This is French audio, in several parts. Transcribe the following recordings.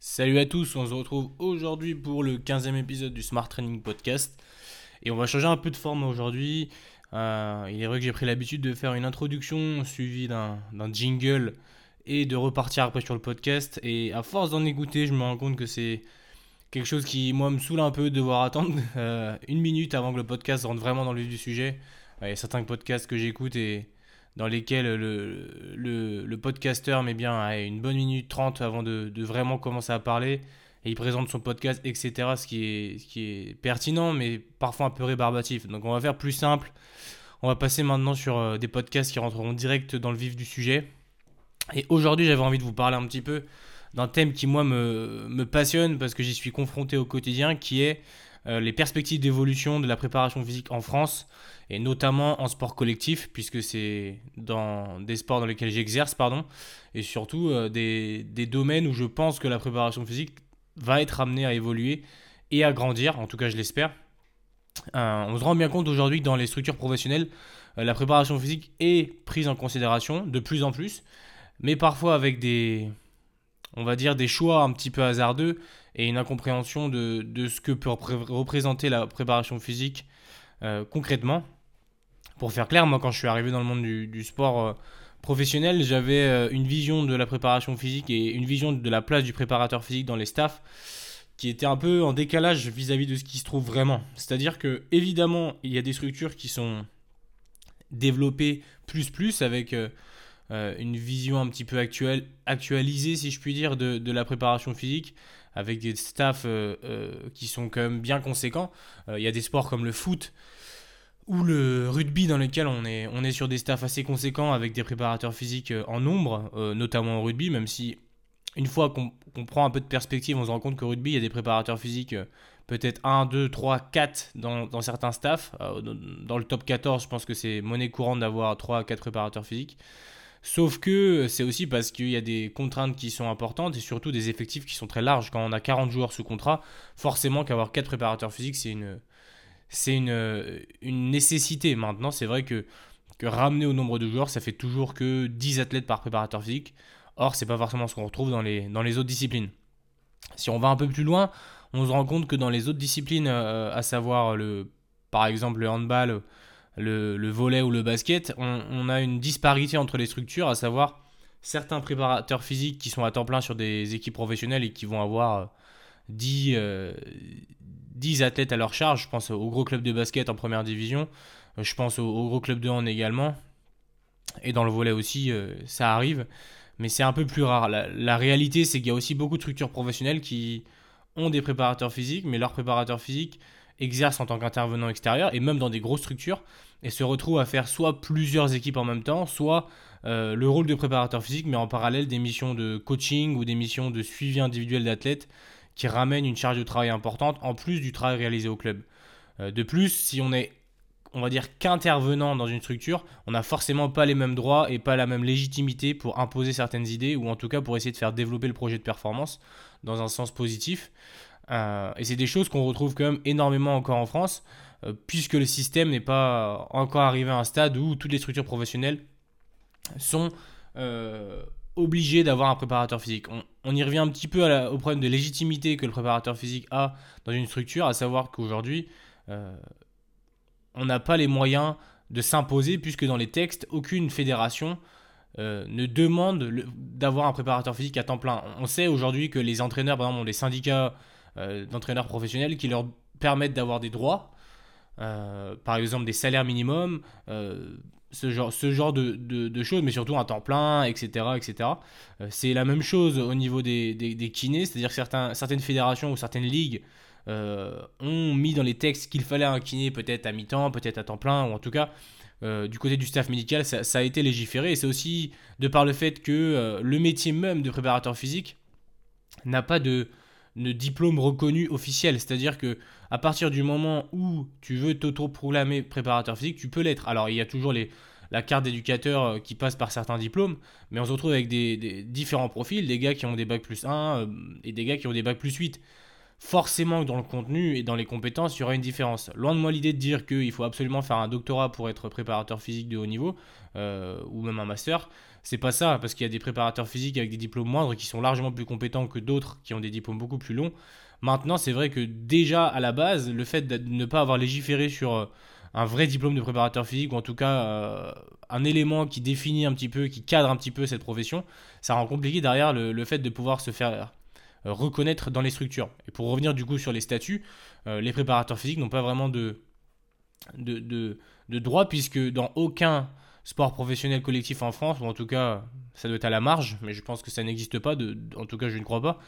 Salut à tous, on se retrouve aujourd'hui pour le 15e épisode du Smart Training Podcast. Et on va changer un peu de forme aujourd'hui. Euh, il est vrai que j'ai pris l'habitude de faire une introduction suivie d'un jingle et de repartir après sur le podcast. Et à force d'en écouter, je me rends compte que c'est quelque chose qui, moi, me saoule un peu de devoir attendre euh, une minute avant que le podcast rentre vraiment dans le vif du sujet. Il y a certains podcasts que j'écoute et dans lesquels le, le, podcasteur met bien une bonne minute 30 avant de, vraiment commencer à parler. Et il présente son podcast, etc. Ce qui est, pertinent, mais parfois un peu rébarbatif. Donc on va faire plus simple. On va passer maintenant sur euh, des podcasts qui rentreront direct dans le vif du sujet. Et aujourd'hui, j'avais envie de vous parler un petit peu d'un thème qui, moi, me passionne parce que j'y suis confronté au quotidien, qui est euh, les perspectives d'évolution de la préparation physique en France, et notamment en sport collectif, puisque c'est dans des sports dans lesquels j'exerce, pardon, et surtout euh, des, des, domaines où je pense que la préparation physique va être amenée à évoluer et à grandir, en tout cas je l'espère. Euh, on se rend bien compte aujourd'hui que dans les structures professionnelles, la préparation physique est prise en considération de plus en plus, mais parfois avec des, on va dire, des choix un petit peu hasardeux et une incompréhension de, de ce que peut représenter la préparation physique euh, concrètement. Pour faire clair, moi quand je suis arrivé dans le monde du, sport euh, professionnel, j'avais euh, une vision de la préparation physique et une vision de la place du préparateur physique dans les staffs qui était un peu en décalage vis-à-vis -vis de ce qui se trouve vraiment. C'est-à-dire que évidemment, il y a des structures qui sont développées plus plus avec une vision un petit peu actuelle, actualisée, si je puis dire, de, de la préparation physique avec des staffs euh, euh, qui sont quand même bien conséquents. Euh, il y a des sports comme le foot ou le rugby dans lesquels on est, on est sur des staffs assez conséquents avec des préparateurs physiques en nombre, notamment au rugby, même si une fois qu'on prend un peu de perspective, on se rend compte qu'au rugby, il y a des préparateurs physiques, peut-être 1, 2, 3, 4 dans, dans certains staffs. dans le top 14, je pense que c'est monnaie courante d'avoir 3 à 4 préparateurs physiques. Sauf que c'est aussi parce qu'il y a des contraintes qui sont importantes et surtout des effectifs qui sont très larges. Quand on a 40 joueurs sous contrat, forcément qu'avoir 4 préparateurs physiques, c'est une, une, une nécessité. Maintenant, c'est vrai que, que ramener au nombre de joueurs, ça fait toujours que 10 athlètes par préparateur physique. Or, c'est pas forcément ce qu'on retrouve dans les, dans les autres disciplines. Si on va un peu plus loin, on se rend compte que dans les autres disciplines, euh, à savoir le, par exemple le handball, le, volet ou le basket, on, a une disparité entre les structures, à savoir certains préparateurs physiques qui sont à temps plein sur des équipes professionnelles et qui vont avoir 10, euh, 10 euh, athlètes à leur charge. Je pense au gros club de basket en première division, euh, je pense au, gros club de hand également, et dans le volet aussi, ça arrive, mais c'est un peu plus rare. La, la réalité, c'est qu'il y a aussi beaucoup de structures professionnelles qui ont des préparateurs physiques, mais leurs préparateurs physiques exercent en tant qu'intervenant extérieur, et même dans des grosses structures, et se retrouvent à faire soit plusieurs équipes en même temps, soit euh, le rôle de préparateur physique, mais en parallèle des missions de coaching ou des missions de suivi individuel d'athlètes qui ramènent une charge de travail importante en plus du travail réalisé au club. Euh, de plus, si on est, on va dire, qu'intervenant dans une structure, on n'a forcément pas les mêmes droits et pas la même légitimité pour imposer certaines idées ou en tout cas pour essayer de faire développer le projet de performance dans un sens positif. Euh, et c'est des choses qu'on retrouve quand même énormément encore en France. Euh, puisque le système n'est pas encore arrivé à un stade où toutes les structures professionnelles sont euh, obligées d'avoir un préparateur physique. On, y revient un petit peu au problème de légitimité que le préparateur physique a dans une structure, à savoir qu'aujourd'hui, euh, on n'a pas les moyens de s'imposer, puisque dans les textes, aucune fédération ne demande d'avoir un préparateur physique à temps plein. On sait aujourd'hui que les entraîneurs, par exemple, ont des syndicats d'entraîneurs professionnels qui leur permettent d'avoir des droits, euh, par exemple des salaires minimums, euh, ce genre, ce genre de, de, choses, mais surtout un temps plein, etc. etc. Euh, c'est la même chose au niveau des, des, des kinés, c'est-à-dire certains, certaines fédérations ou certaines ligues ont mis dans les textes qu'il fallait un kiné peut-être à mi-temps, peut-être à temps plein, ou en tout cas du côté du staff médical, ça, a été légiféré. C'est aussi de par le fait que le métier même de préparateur physique n'a pas de, diplôme reconnu officiel. C'est-à-dire que à partir du moment où tu veux t'auto-proclamer préparateur physique, tu peux l'être. Alors il y a toujours la carte d'éducateur euh, qui passe par certains diplômes, mais on se retrouve avec des, différents profils, des gars qui ont des bacs plus 1 euh, et des gars qui ont des bacs plus 8. Forcément que dans le contenu et dans les compétences, il y aura une différence. Loin de moi l'idée de dire qu'il faut absolument faire un doctorat pour être préparateur physique de haut niveau, euh, ou même un master. C'est pas ça, parce qu'il y a des préparateurs physiques avec des diplômes moindres qui sont largement plus compétents que d'autres qui ont des diplômes beaucoup plus longs. Maintenant, c'est vrai que déjà à la base, le fait de ne pas avoir légiféré sur euh, un vrai diplôme de préparateur physique, ou en tout cas euh, un élément qui définit un petit peu, qui cadre un petit peu cette profession, ça rend compliqué derrière le fait de pouvoir se faire reconnaître dans les structures. Et pour revenir du coup sur les statuts, euh, les préparateurs physiques n'ont pas vraiment de, de, de, puisque dans aucun sport professionnel collectif en France, ou en tout cas ça doit être à la marge, mais je pense que ça n'existe pas, en tout cas je ne crois pas,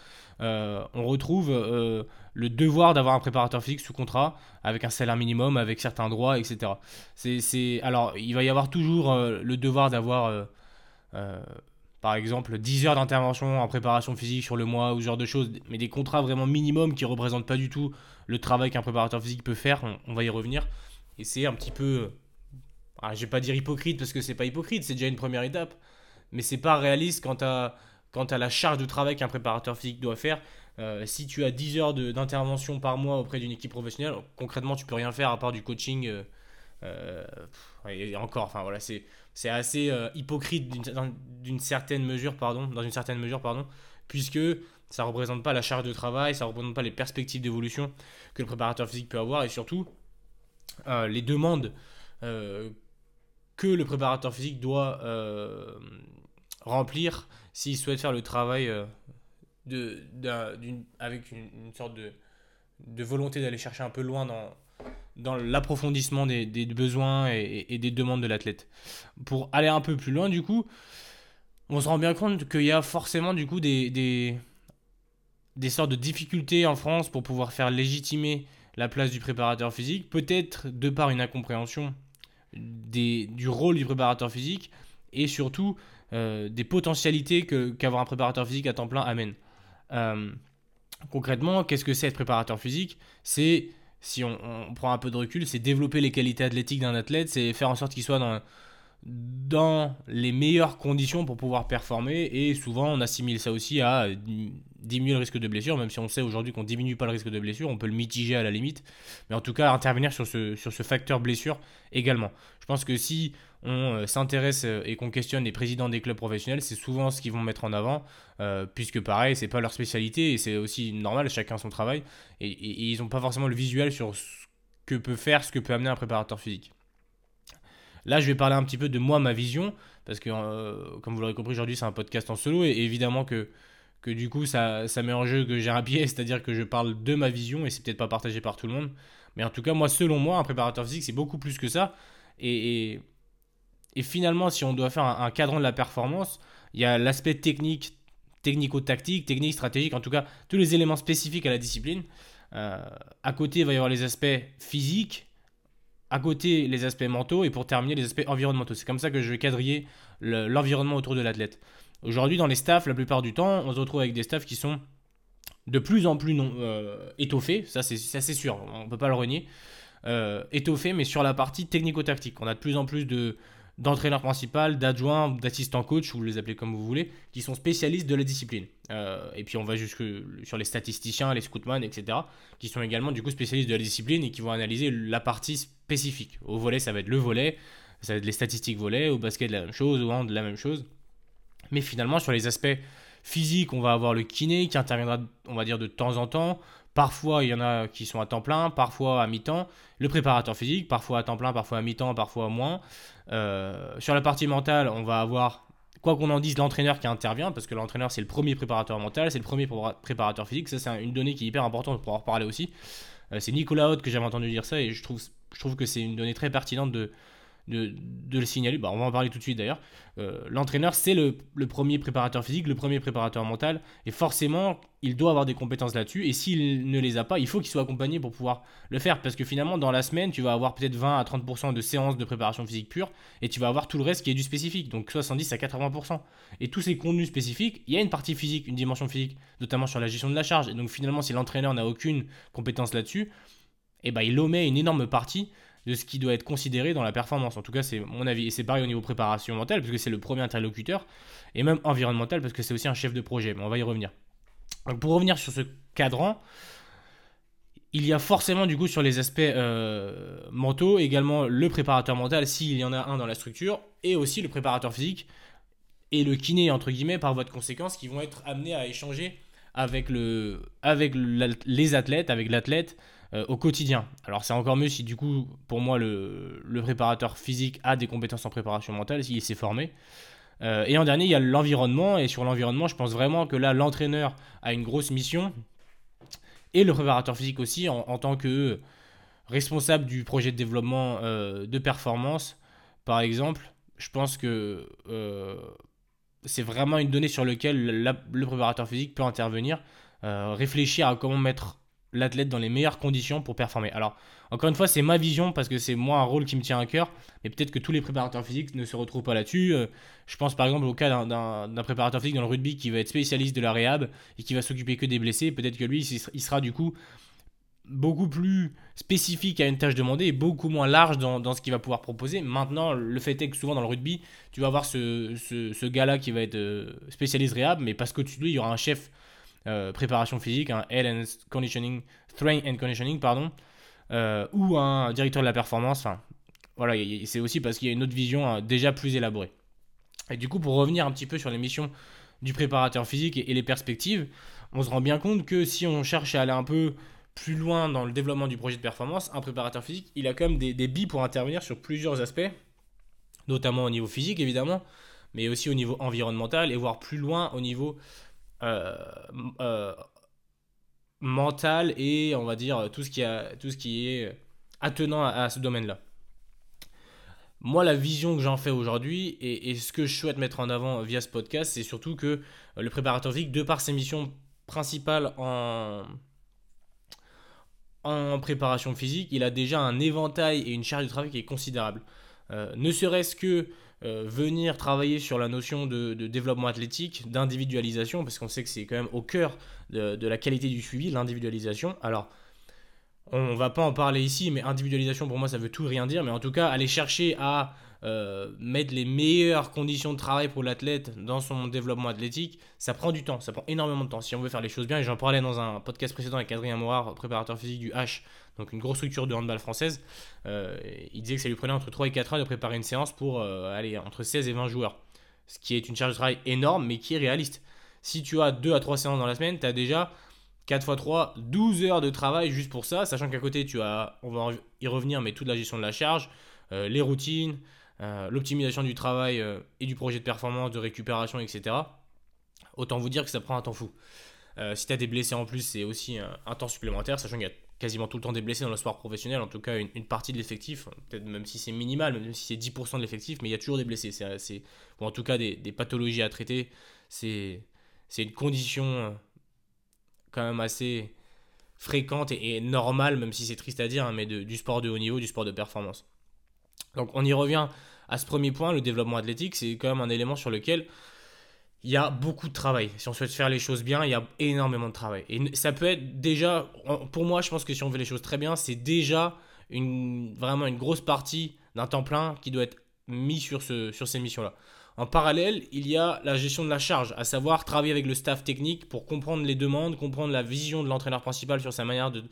euh, on retrouve le devoir d'avoir un préparateur physique sous contrat, avec un salaire minimum, avec certains droits, etc. C'est, alors il va y avoir toujours le devoir d'avoir par exemple 10 heures d'intervention en préparation physique sur le mois ou ce genre de choses, mais des contrats vraiment minimum qui ne représentent pas du tout le travail qu'un préparateur physique peut faire, on, va y revenir. Et c'est un petit peu, ah, je vais pas dire hypocrite parce que c'est pas hypocrite, c'est déjà une première étape, mais c'est pas réaliste quant à, quant à la charge de travail qu'un préparateur physique doit faire. Euh, si tu as 10 heures d'intervention par mois auprès d'une équipe professionnelle, concrètement tu peux rien faire à part du coaching. Euh, euh, et encore, enfin voilà, c'est c'est assez euh, hypocrite d'une certaine mesure, pardon, dans une certaine mesure, pardon, puisque ça ne représente pas la charge de travail, ça ne représente pas les perspectives d'évolution que le préparateur physique peut avoir, et surtout euh, les demandes euh, que le préparateur physique doit remplir s'il souhaite faire le travail avec une, sorte de, de volonté d'aller chercher un peu loin dans, dans l'approfondissement des, besoins et, des demandes de l'athlète. Pour aller un peu plus loin, du coup, on se rend bien compte qu'il y a forcément du coup des, sortes de difficultés en France pour pouvoir faire légitimer la place du préparateur physique, peut-être de par une incompréhension du rôle du préparateur physique et surtout euh, des potentialités qu'avoir un préparateur physique à temps plein amène. Euh, concrètement, qu'est-ce que c'est être préparateur physique? C'est si on, prend un peu de recul, c'est développer les qualités athlétiques d'un athlète, c'est faire en sorte qu'il soit dans, dans les meilleures conditions pour pouvoir performer. Et souvent, on assimile ça aussi à diminuer le risque de blessure, même si on sait aujourd'hui qu'on diminue pas le risque de blessure, on peut le mitiger à la limite. Mais en tout cas, intervenir sur ce, sur ce facteur blessure également. Je pense que si on euh, s'intéresse euh, et qu'on questionne les présidents des clubs professionnels, c'est souvent ce qu'ils vont mettre en avant, euh, puisque pareil, c'est pas leur spécialité et c'est aussi normal, chacun son travail, et, ils n'ont pas forcément le visuel sur ce que peut faire, ce que peut amener un préparateur physique. Là, je vais parler un petit peu de moi, ma vision, parce que, comme vous l'aurez compris, aujourd'hui, c'est un podcast en solo, et, évidemment que, du coup, ça, ça met en jeu que j'ai un pied, c'est-à-dire que je parle de ma vision, et c'est peut-être pas partagé par tout le monde. Mais en tout cas, moi, selon moi, un préparateur physique, c'est beaucoup plus que ça. et finalement, si on doit faire un, cadran de la performance, il y a l'aspect technique, technico-tactique, technique, stratégique, en tout cas, tous les éléments spécifiques à la discipline. Euh, à côté, il va y avoir les aspects physiques, à côté, les aspects mentaux, et pour terminer, les aspects environnementaux. C'est comme ça que je vais quadriller l'environnement autour de l'athlète. Aujourd'hui, dans les staffs, la plupart du temps, on se retrouve avec des staffs qui sont de plus en plus non, euh, étoffés, ça c'est sûr, on ne peut pas le renier, euh, étoffés, mais sur la partie technico-tactique. On a de plus en plus de, d'entraîneur principal, d'adjoint, d'assistant coach, vous les appelez comme vous voulez, qui sont spécialistes de la discipline. Euh, et puis on va jusque sur les statisticiens, les scoutman, etc., qui sont également du coup spécialistes de la discipline et qui vont analyser la partie spécifique. Au volet, ça va être le volet, ça va être les statistiques volet, au basket la même chose, au hand la même chose. Mais finalement, sur les aspects physiques, on va avoir le kiné qui interviendra, on va dire, de temps en temps. Parfois, il y en a qui sont à temps plein, parfois à mi-temps. Le préparateur physique, parfois à temps plein, parfois à mi-temps, parfois moins. Euh, sur la partie mentale, on va avoir, quoi qu'on en dise, l'entraîneur qui intervient, parce que l'entraîneur, c'est le premier préparateur mental, c'est le premier préparateur physique. Ça, c'est une donnée qui est hyper importante pour en reparler aussi. Euh, c'est Nicolas Haute que j'avais entendu dire ça, et je trouve que c'est une donnée très pertinente de, de, le signaler. Bah, on va en parler tout de suite d'ailleurs. Euh, l'entraîneur, c'est le, premier préparateur physique, le premier préparateur mental, et forcément, il doit avoir des compétences là-dessus. Et s'il ne les a pas, il faut qu'il soit accompagné pour pouvoir le faire. Parce que finalement, dans la semaine, tu vas avoir peut-être 20 à 30% de séances de préparation physique pure, et tu vas avoir tout le reste qui est du spécifique, donc 70 à 80%. Et tous ces contenus spécifiques, il y a une partie physique, une dimension physique, notamment sur la gestion de la charge. Et donc finalement, si l'entraîneur n'a aucune compétence là-dessus, eh ben, il omet une énorme partie de ce qui doit être considéré dans la performance. En tout cas, c'est mon avis. Et c'est pareil au niveau préparation mentale, parce que c'est le premier interlocuteur, et même environnemental, parce que c'est aussi un chef de projet. Mais on va y revenir. Pour revenir sur ce cadran, il y a forcément du coup sur les aspects euh, mentaux également le préparateur mental s'il y en a un dans la structure et aussi le préparateur physique et le kiné entre guillemets par voie de conséquence qui vont être amenés à échanger avec les athlètes, avec l'athlète euh, au quotidien. Alors c'est encore mieux si du coup pour moi le, préparateur physique a des compétences en préparation mentale, s'il s'est formé. Euh, et en dernier, il y a l'environnement. Et sur l'environnement, je pense vraiment que là, l'entraîneur a une grosse mission et le préparateur physique aussi en, tant que responsable du projet de développement euh, de performance, par exemple, je pense que c'est vraiment une donnée sur laquelle le préparateur physique peut intervenir, réfléchir à comment mettre l'athlète dans les meilleures conditions pour performer. Alors, encore une fois, c'est ma vision parce que c'est moi un rôle qui me tient à cœur, mais peut-être que tous les préparateurs physiques ne se retrouvent pas là-dessus. Euh, je pense par exemple au cas d'un préparateur physique dans le rugby qui va être spécialiste de la réhab et qui va s'occuper que des blessés. Peut-être que lui, il sera du coup beaucoup plus spécifique à une tâche demandée et beaucoup moins large dans, ce qu'il va pouvoir proposer. Maintenant, le fait est que souvent dans le rugby, tu vas avoir ce, ce, gars-là qui va être euh, spécialiste réhab, mais parce qu'au-dessus de lui, il y aura un chef euh, préparation physique, un head and conditioning, train and conditioning, pardon, euh, ou un directeur de la performance. Enfin, voilà, c'est aussi parce qu'il y a une autre vision hein, déjà plus élaborée. Et du coup, pour revenir un petit peu sur les missions du préparateur physique et, les perspectives, on se rend bien compte que si on cherche à aller un peu plus loin dans le développement du projet de performance, un préparateur physique, il a quand même des, des billes pour intervenir sur plusieurs aspects, notamment au niveau physique évidemment, mais aussi au niveau environnemental et voire plus loin au niveau euh, euh, mental et on va dire tout ce qui, est attenant à, ce domaine-là. Moi, la vision que j'en fais aujourd'hui et, ce que je souhaite mettre en avant via ce podcast, c'est surtout que euh, le préparateur physique, de par ses missions principales en, en préparation physique, il a déjà un éventail et une charge de travail qui est considérable. ne serait-ce que euh, venir travailler sur la notion de, développement athlétique, d'individualisation, parce qu'on sait que c'est quand même au cœur de, la qualité du suivi, l'individualisation. Alors, on va pas en parler ici, mais individualisation pour moi ça veut tout rien dire, mais en tout cas aller chercher à euh, mettre les meilleures conditions de travail pour l'athlète dans son développement athlétique, ça prend du temps, ça prend énormément de temps. Si on veut faire les choses bien, et j'en parlais dans un podcast précédent avec Adrien Moirard, préparateur physique du H, donc une grosse structure de handball française, euh, il disait que ça lui prenait entre 3 et 4 heures de préparer une séance pour euh, aller entre 16 et 20 joueurs. Ce qui est une charge de travail énorme, mais qui est réaliste. Si tu as 2 à 3 séances dans la semaine, tu as déjà 4 x 3, 12 heures de travail juste pour ça, sachant qu'à côté, tu as, on va y revenir, mais toute la gestion de la charge, les routines, l'optimisation du travail et du projet de performance, de récupération, etc. Autant vous dire que ça prend un temps fou. si tu as des blessés en plus, c'est aussi un temps supplémentaire, sachant qu'il y a quasiment tout le temps des blessés dans le sport professionnel, en tout cas une, partie de l'effectif, peut-être même si c'est minimal, même si c'est 10% de l'effectif, mais il y a toujours des blessés. C'est, ou en tout cas des, pathologies à traiter. C'est, une condition euh, quand même assez fréquente et, normale, même si c'est triste à dire, hein, mais du sport de haut niveau, du sport de performance. Donc on y revient à ce premier point, le développement athlétique, c'est quand même un élément sur lequel il y a beaucoup de travail. Si on souhaite faire les choses bien, il y a énormément de travail. Et ça peut être déjà, pour moi, je pense que si on veut les choses très bien, c'est déjà une, vraiment une grosse partie d'un temps plein qui doit être mis sur, ce, sur ces missions-là. En parallèle, il y a la gestion de la charge, à savoir travailler avec le staff technique pour comprendre les demandes, comprendre la vision de l'entraîneur principal sur sa manière de,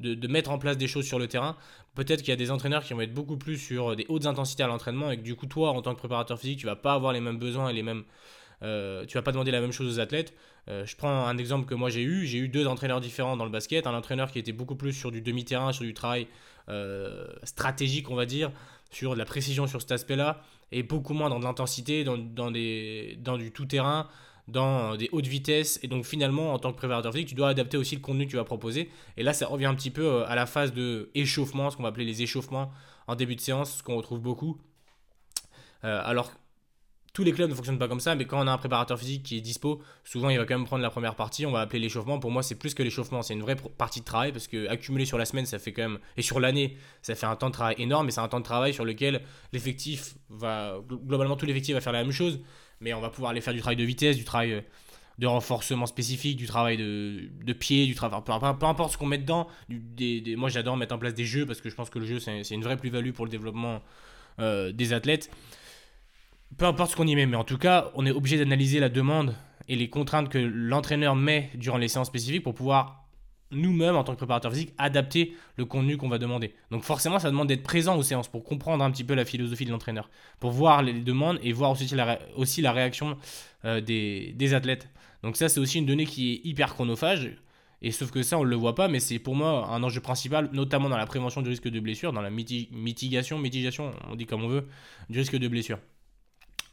de, mettre en place des choses sur le terrain. Peut-être qu'il y a des entraîneurs qui vont être beaucoup plus sur des hautes intensités à l'entraînement et que du coup, toi, en tant que préparateur physique, tu vas pas avoir les mêmes besoins et les mêmes, euh, tu vas pas demander la même chose aux athlètes. Euh, je prends un exemple que moi j'ai eu. J'ai eu deux entraîneurs différents dans le basket. Un entraîneur qui était beaucoup plus sur du demi-terrain, sur du travail euh, stratégique, on va dire, sur de la précision sur cet aspect-là, et beaucoup moins dans de l'intensité, dans du tout-terrain, dans des hautes vitesses. Et donc finalement, en tant que préparateur physique, tu dois adapter aussi le contenu que tu vas proposer. Et là, ça revient un petit peu à la phase de échauffement, ce qu'on va appeler les échauffements en début de séance, ce qu'on retrouve beaucoup. alors tous les clubs ne fonctionnent pas comme ça, mais quand on a un préparateur physique qui est dispo, souvent il va quand même prendre la première partie, on va appeler l'échauffement. Pour moi, c'est plus que l'échauffement, c'est une vraie partie de travail parce que accumuler sur la semaine, ça fait quand même, et sur l'année, ça fait un temps de travail énorme, et c'est un temps de travail sur lequel l'effectif va, globalement, tout l'effectif va faire la même chose, mais on va pouvoir aller faire du travail de vitesse, du travail euh, de renforcement spécifique, du travail de, pied, du travail, peu, importe ce qu'on met dedans. des, moi, j'adore mettre en place des jeux parce que je pense que le jeu, c'est une vraie plus-value pour le développement euh, des athlètes peu importe ce qu'on y met, mais en tout cas, on est obligé d'analyser la demande et les contraintes que l'entraîneur met durant les séances spécifiques pour pouvoir nous-mêmes, en tant que préparateur physique, adapter le contenu qu'on va demander. Donc forcément, ça demande d'être présent aux séances pour comprendre un petit peu la philosophie de l'entraîneur, pour voir les demandes et voir aussi la, aussi la réaction euh, des, des, athlètes. Donc ça, c'est aussi une donnée qui est hyper chronophage. Et sauf que ça, on ne le voit pas, mais c'est pour moi un enjeu principal, notamment dans la prévention du risque de blessure, dans la mitigation, mitigation, on dit comme on veut, du risque de blessure.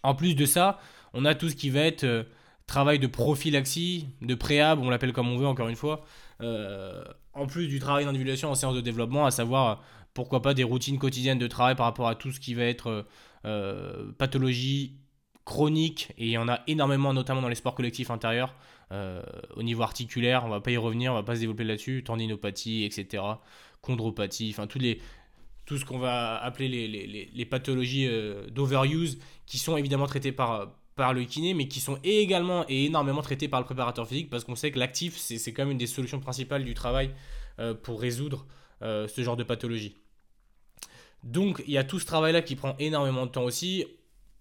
En plus de ça, on a tout ce qui va être euh, travail de prophylaxie, de préhab, on l'appelle comme on veut encore une fois, en plus du travail d'individuation en séance de développement, à savoir pourquoi pas des routines quotidiennes de travail par rapport à tout ce qui va être euh, pathologie chronique, et il y en a énormément, notamment dans les sports collectifs intérieurs, euh, au niveau articulaire, on va pas y revenir, on va pas se développer là-dessus, tendinopathie, etc., chondropathie, enfin les, tout ce qu'on va appeler les pathologies d'overuse, qui sont évidemment traitées par, par le kiné, mais qui sont également et énormément traités par le préparateur physique, parce qu'on sait que l'actif, c'est quand même une des solutions principales du travail euh, pour résoudre euh, ce genre de pathologie. Donc il y a tout ce travail-là qui prend énormément de temps aussi.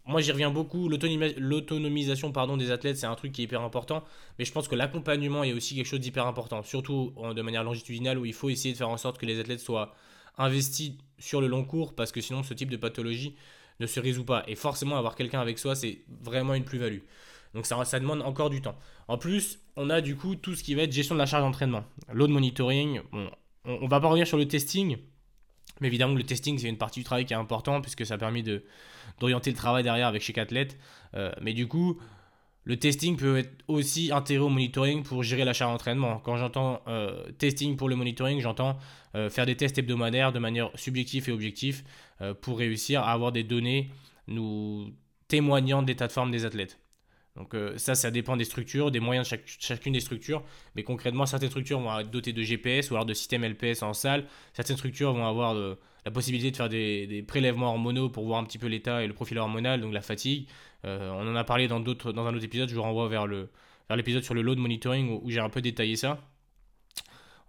Moi j'y reviens beaucoup, l'autonomisation des athlètes c'est un truc qui est hyper important, mais je pense que l'accompagnement est aussi quelque chose d'hyper important, surtout de manière longitudinale où il faut essayer de faire en sorte que les athlètes soient investis sur le long cours, parce que sinon ce type de pathologie ne se résout pas. Et forcément, avoir quelqu'un avec soi, c'est vraiment une plus-value. Donc ça, ça demande encore du temps. En plus, on a du coup tout ce qui va être gestion de la charge d'entraînement. Load monitoring, on, va pas revenir sur le testing, mais évidemment le testing c'est une partie du travail qui est importante puisque ça permet d'orienter le travail derrière avec chaque athlète. Euh, mais du coup, le testing peut être aussi intégré au monitoring pour gérer la charge d'entraînement. Quand j'entends euh, testing pour le monitoring, j'entends euh, faire des tests hebdomadaires de manière subjective et objective euh, pour réussir à avoir des données nous témoignant de l'état de forme des athlètes. Donc ça, ça dépend des structures, des moyens de chacune des structures. Mais concrètement, certaines structures vont être dotées de GPS ou alors de système LPS en salle. Certaines structures vont avoir la possibilité de faire des, prélèvements hormonaux pour voir un petit peu l'état et le profil hormonal, donc la fatigue. Euh, on en a parlé dans, dans un autre épisode, je vous renvoie vers, l'épisode sur le load monitoring où, j'ai un peu détaillé ça.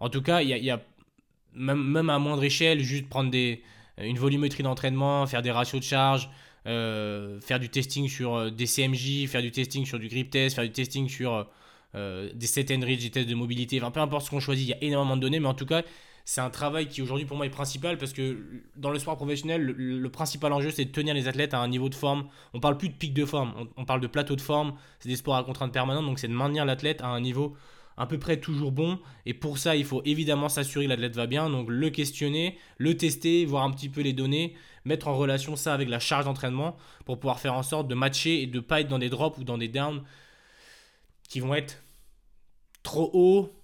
En tout cas, il y a, même, même, à moindre échelle, juste prendre des, une volumétrie d'entraînement, faire des ratios de charge, euh, faire du testing sur euh, des CMJ, faire du testing sur du grip test, faire du testing sur des set and reach, des tests de mobilité, enfin peu importe ce qu'on choisit, il y a énormément de données, mais en tout cas, c'est un travail qui aujourd'hui pour moi est principal parce que dans le sport professionnel, le, principal enjeu c'est de tenir les athlètes à un niveau de forme. On parle plus de pic de forme, on, parle de plateau de forme. C'est des sports à contrainte permanente, donc c'est de maintenir l'athlète à un niveau à peu près toujours bon. Et pour ça, il faut évidemment s'assurer que l'athlète va bien. Donc le questionner, le tester, voir un petit peu les données, mettre en relation ça avec la charge d'entraînement pour pouvoir faire en sorte de matcher et de ne pas être dans des drops ou dans des downs qui vont être trop hauts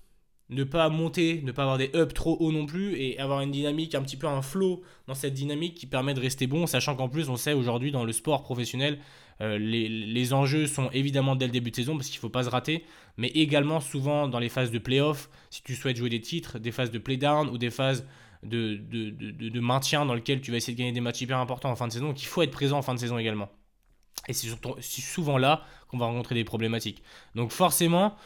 ne pas monter, ne pas avoir des ups trop hauts non plus et avoir une dynamique, un petit peu un flow dans cette dynamique qui permet de rester bon, sachant qu'en plus on sait aujourd'hui dans le sport professionnel, euh, les, enjeux sont évidemment dès le début de saison parce qu'il ne faut pas se rater, mais également souvent dans les phases de playoff, si tu souhaites jouer des titres, des phases de playdown ou des phases de, de, maintien dans lesquelles tu vas essayer de gagner des matchs hyper importants en fin de saison, donc il faut être présent en fin de saison également. Et c'est souvent là qu'on va rencontrer des problématiques. Donc forcément,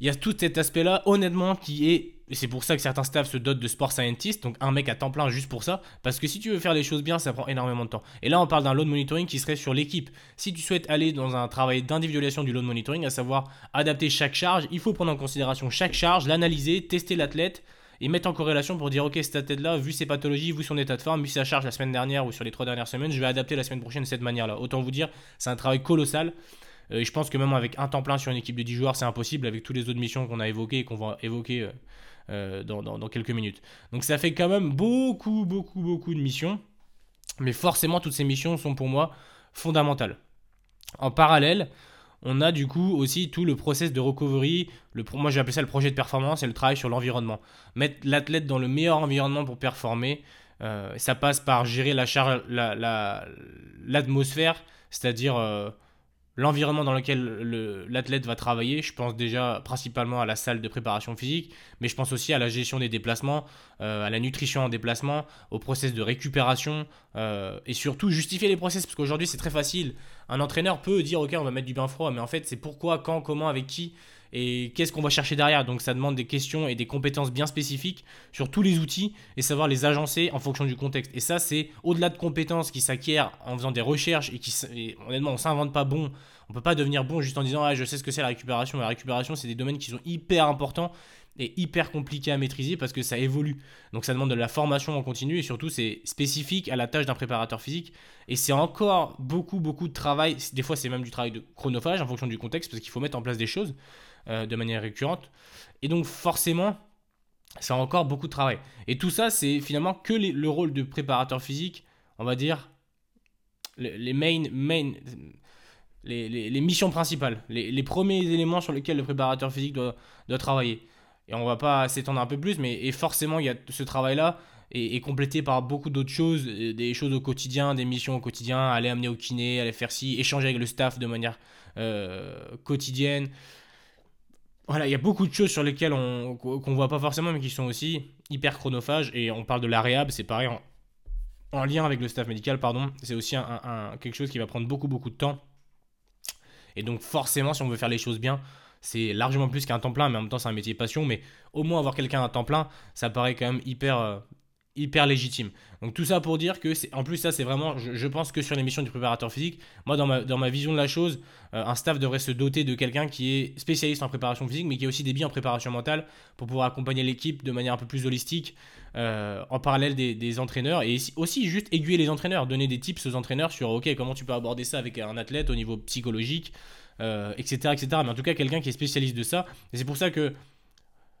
il y a tout cet aspect-là, honnêtement, qui est. C'est pour ça que certains staffs se dotent de sport scientist, donc un mec à temps plein juste pour ça. Parce que si tu veux faire les choses bien, ça prend énormément de temps. Et là, on parle d'un load monitoring qui serait sur l'équipe. Si tu souhaites aller dans un travail d'individualisation du load monitoring, à savoir adapter chaque charge, il faut prendre en considération chaque charge, l'analyser, tester l'athlète et mettre en corrélation pour dire ok cet athlète là vu ses pathologies vu son état de forme vu sa charge la semaine dernière ou sur les trois dernières semaines je vais adapter la semaine prochaine de cette manière là autant vous dire c'est un travail colossal euh, je pense que même avec un temps plein sur une équipe de 10 joueurs, c'est impossible avec toutes les autres missions qu'on a évoquées et qu'on va évoquer euh, euh, dans, quelques minutes. Donc ça fait quand même beaucoup, beaucoup, beaucoup de missions. Mais forcément, toutes ces missions sont pour moi fondamentales. En parallèle, on a du coup aussi tout le process de recovery. Moi, j'ai appelé ça le projet de performance et le travail sur l'environnement. Mettre l'athlète dans le meilleur environnement pour performer, ça passe par gérer la l'atmosphère, la, c'est-à-dire l'environnement dans lequel l'athlète va travailler. Je pense déjà principalement à la salle de préparation physique, mais je pense aussi à la gestion des déplacements, euh, à la nutrition en déplacement, au process de récupération euh, et surtout justifier les process parce qu'aujourd'hui c'est très facile. Un entraîneur peut dire ok on va mettre du bain froid, mais en fait c'est pourquoi, quand, comment, avec qui et qu'est-ce qu'on va chercher derrière? Donc ça demande des questions et des compétences bien spécifiques sur tous les outils et savoir les agencer en fonction du contexte. Et ça, c'est au-delà de compétences qui s'acquièrent en faisant des recherches et qui, honnêtement, on s'invente pas bon. On peut pas devenir bon juste en disant ah, je sais ce que c'est la récupération. La récupération, c'est des domaines qui sont hyper importants et hyper compliqués à maîtriser parce que ça évolue. Donc ça demande de la formation en continu et surtout c'est spécifique à la tâche d'un préparateur physique. Et c'est encore beaucoup, beaucoup de travail. Des fois, c'est même du travail de chronophage en fonction du contexte parce qu'il faut mettre en place des choses euh, de manière récurrente. Et donc forcément, c'est encore beaucoup de travail. Et tout ça, c'est finalement que le rôle de préparateur physique, on va dire, les, main, main les, missions principales, les, premiers éléments sur lesquels le préparateur physique doit, doit travailler. Et on va pas s'étendre un peu plus, mais forcément, il y a ce travail-là est, complété par beaucoup d'autres choses, euh, des choses au quotidien, des missions au quotidien, aller amener au kiné, aller faire ci, échanger avec le staff de manière euh, quotidienne. Voilà, il y a beaucoup de choses sur lesquelles on qu'on voit pas forcément, mais qui sont aussi hyper chronophages. Et on parle de la réhab, c'est pareil, en, lien avec le staff médical, pardon. C'est aussi quelque chose qui va prendre beaucoup, beaucoup de temps. Et donc forcément, si on veut faire les choses bien, c'est largement plus qu'un temps plein, mais en même temps c'est un métier passion, mais au moins avoir quelqu'un à temps plein, ça paraît quand même hyper, euh, hyper légitime. Donc tout ça pour dire que, en plus ça c'est vraiment, je, pense que sur l'émission du préparateur physique, moi dans ma, vision de la chose, euh, un staff devrait se doter de quelqu'un qui est spécialiste en préparation physique, mais qui a aussi des billes en préparation mentale pour pouvoir accompagner l'équipe de manière un peu plus holistique, euh, en parallèle des, entraîneurs, et aussi juste aiguiller les entraîneurs, donner des tips aux entraîneurs sur, ok, comment tu peux aborder ça avec un athlète au niveau psychologique, euh, etc. Mais en tout cas quelqu'un qui est spécialiste de ça, et c'est pour ça que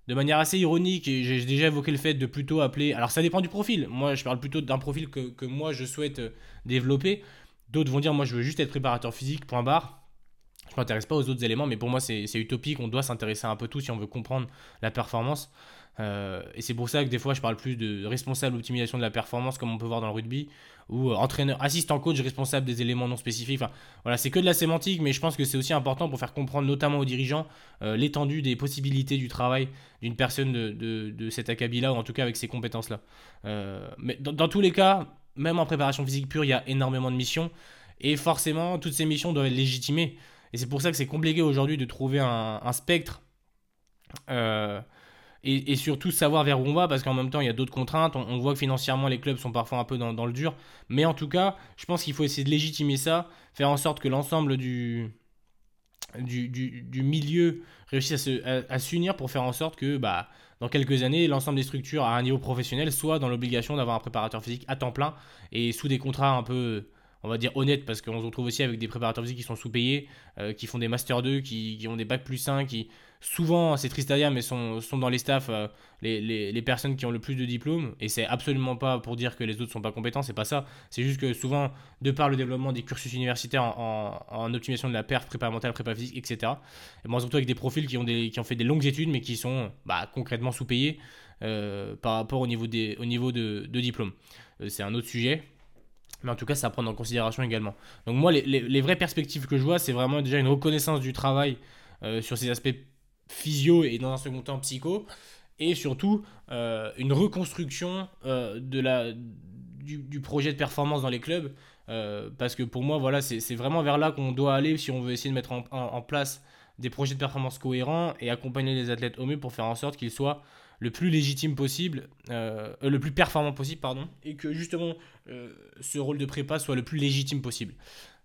de manière assez ironique, j'ai déjà évoqué le fait de plutôt appeler. Alors ça dépend du profil. Moi, je parle plutôt d'un profil que, moi je souhaite euh, développer. D'autres vont dire, moi je veux juste être préparateur physique, point barre. Je m'intéresse pas aux autres éléments, mais pour moi c'est utopique. On doit s'intéresser un peu tout si on veut comprendre la performance. Euh, et c'est pour ça que des fois je parle plus de responsable optimisation de la performance comme on peut voir dans le rugby ou euh, entraîneur, assistant coach responsable des éléments non spécifiques. Enfin, voilà, c'est que de la sémantique, mais je pense que c'est aussi important pour faire comprendre notamment aux dirigeants euh, l'étendue des possibilités du travail d'une personne de, de, de, cet acabit-là ou en tout cas avec ces compétences-là. mais dans, tous les cas, même en préparation physique pure, il y a énormément de missions et forcément toutes ces missions doivent être légitimées. Et c'est pour ça que c'est compliqué aujourd'hui de trouver un, spectre et, surtout savoir vers où on va parce qu'en même temps il y a d'autres contraintes. On, voit que financièrement les clubs sont parfois un peu dans, le dur. Mais en tout cas, je pense qu'il faut essayer de légitimer ça, faire en sorte que l'ensemble du, du, milieu réussisse à s'unir pour faire en sorte que bah, dans quelques années, l'ensemble des structures à un niveau professionnel soient dans l'obligation d'avoir un préparateur physique à temps plein et sous des contrats un peu on va dire honnête parce qu'on se retrouve aussi avec des préparateurs physiques qui sont sous-payés, euh, qui font des Master 2, qui, ont des bacs plus 5, qui souvent, c'est triste à mais sont, sont dans les staffs euh, les, personnes qui ont le plus de diplômes. Et c'est absolument pas pour dire que les autres sont pas compétents, c'est pas ça. C'est juste que souvent, de par le développement des cursus universitaires en, optimisation de la perf, prépa mentale, prépa physique, etc. Et moi, surtout avec des profils qui ont, des, qui ont fait des longues études, mais qui sont bah, concrètement sous-payés euh, par rapport au niveau, des, au niveau de, de diplôme. c'est un autre sujet. Mais en tout cas, ça à prendre en considération également. Donc moi, les, vraies perspectives que je vois, c'est vraiment déjà une reconnaissance du travail euh, sur ces aspects physio et dans un second temps psycho. Et surtout, euh, une reconstruction euh, de la, du, projet de performance dans les clubs. parce que pour moi, voilà, c'est vraiment vers là qu'on doit aller si on veut essayer de mettre en place des projets de performance cohérents et accompagner les athlètes au mieux pour faire en sorte qu'ils soient le plus légitime possible, euh, le plus performant possible, pardon, et que justement euh, ce rôle de prépa soit le plus légitime possible.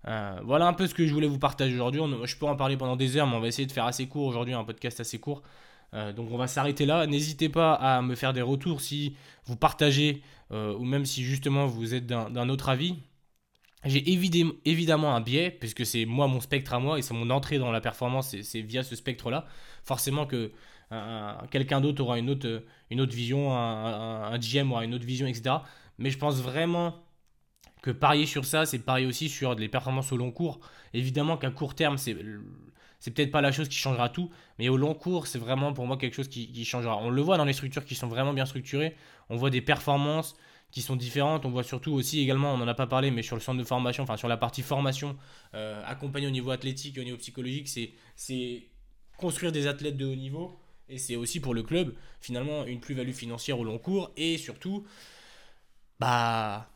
Euh, voilà un peu ce que je voulais vous partager aujourd'hui. Je peux en parler pendant des heures, mais on va essayer de faire assez court aujourd'hui, un podcast assez court. donc on va s'arrêter là. N'hésitez pas à me faire des retours si vous partagez ou même si justement vous êtes d'un autre avis. J'ai évidemment un biais, puisque c'est moi mon spectre à moi et c'est mon entrée dans la performance, c'est via ce spectre-là. Forcément que quelqu'un d'autre aura une autre, une autre vision, un, GM aura une autre vision, etc. Mais je pense vraiment que parier sur ça, c'est parier aussi sur des performances au long cours. Évidemment qu'à court terme, c'est c'est peut-être pas la chose qui changera tout, mais au long cours, c'est vraiment pour moi quelque chose qui, changera. On le voit dans les structures qui sont vraiment bien structurées, on voit des performances qui sont différentes, on voit surtout aussi également, on n'en a pas parlé, mais sur le centre de formation, enfin sur la partie formation, euh, au niveau athlétique et au niveau psychologique, c'est construire des athlètes de haut niveau, et c'est aussi pour le club, finalement, une plus-value financière au long cours et surtout, bah,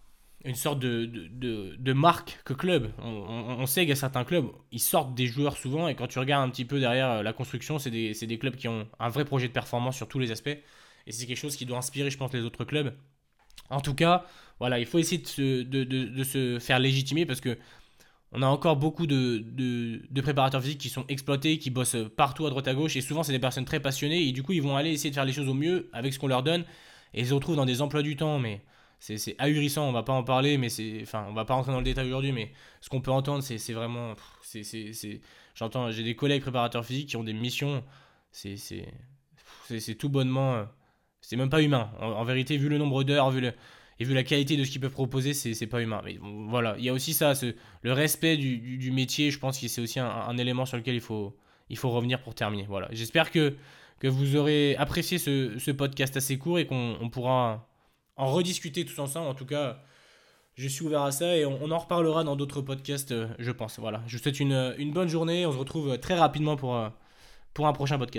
une sorte de, de, de, marque que club. On, sait qu'il y a certains clubs, ils sortent des joueurs souvent et quand tu regardes un petit peu derrière euh, la construction, c'est des, des, clubs qui ont un vrai projet de performance sur tous les aspects. Et c'est quelque chose qui doit inspirer, je pense, les autres clubs. En tout cas, voilà, il faut essayer de de, de se faire légitimer parce que on a encore beaucoup de, de, préparateurs physiques qui sont exploités, qui bossent partout à droite à gauche, et souvent c'est des personnes très passionnées, et du coup ils vont aller essayer de faire les choses au mieux avec ce qu'on leur donne, et ils se retrouvent dans des emplois du temps, mais c'est ahurissant, on va pas en parler, mais c'est, enfin, on va pas rentrer dans le détail aujourd'hui, mais ce qu'on peut entendre, c'est vraiment, c'est, j'entends, j'ai des collègues préparateurs physiques qui ont des missions, c'est, c'est tout bonnement, c'est même pas humain. En, vérité, vu le nombre d'heures, vu le, et vu la qualité de ce qu'ils peuvent proposer, c'est pas humain. Mais voilà, il y a aussi ça, le respect du, métier, je pense que c'est aussi un, élément sur lequel il faut, revenir pour terminer. Voilà, j'espère que, vous aurez apprécié ce, podcast assez court et qu'on pourra en rediscuter tous ensemble. En tout cas, je suis ouvert à ça et on, en reparlera dans d'autres podcasts, euh, je pense. Voilà, je vous souhaite une, bonne journée. On se retrouve très rapidement euh, pour un prochain podcast.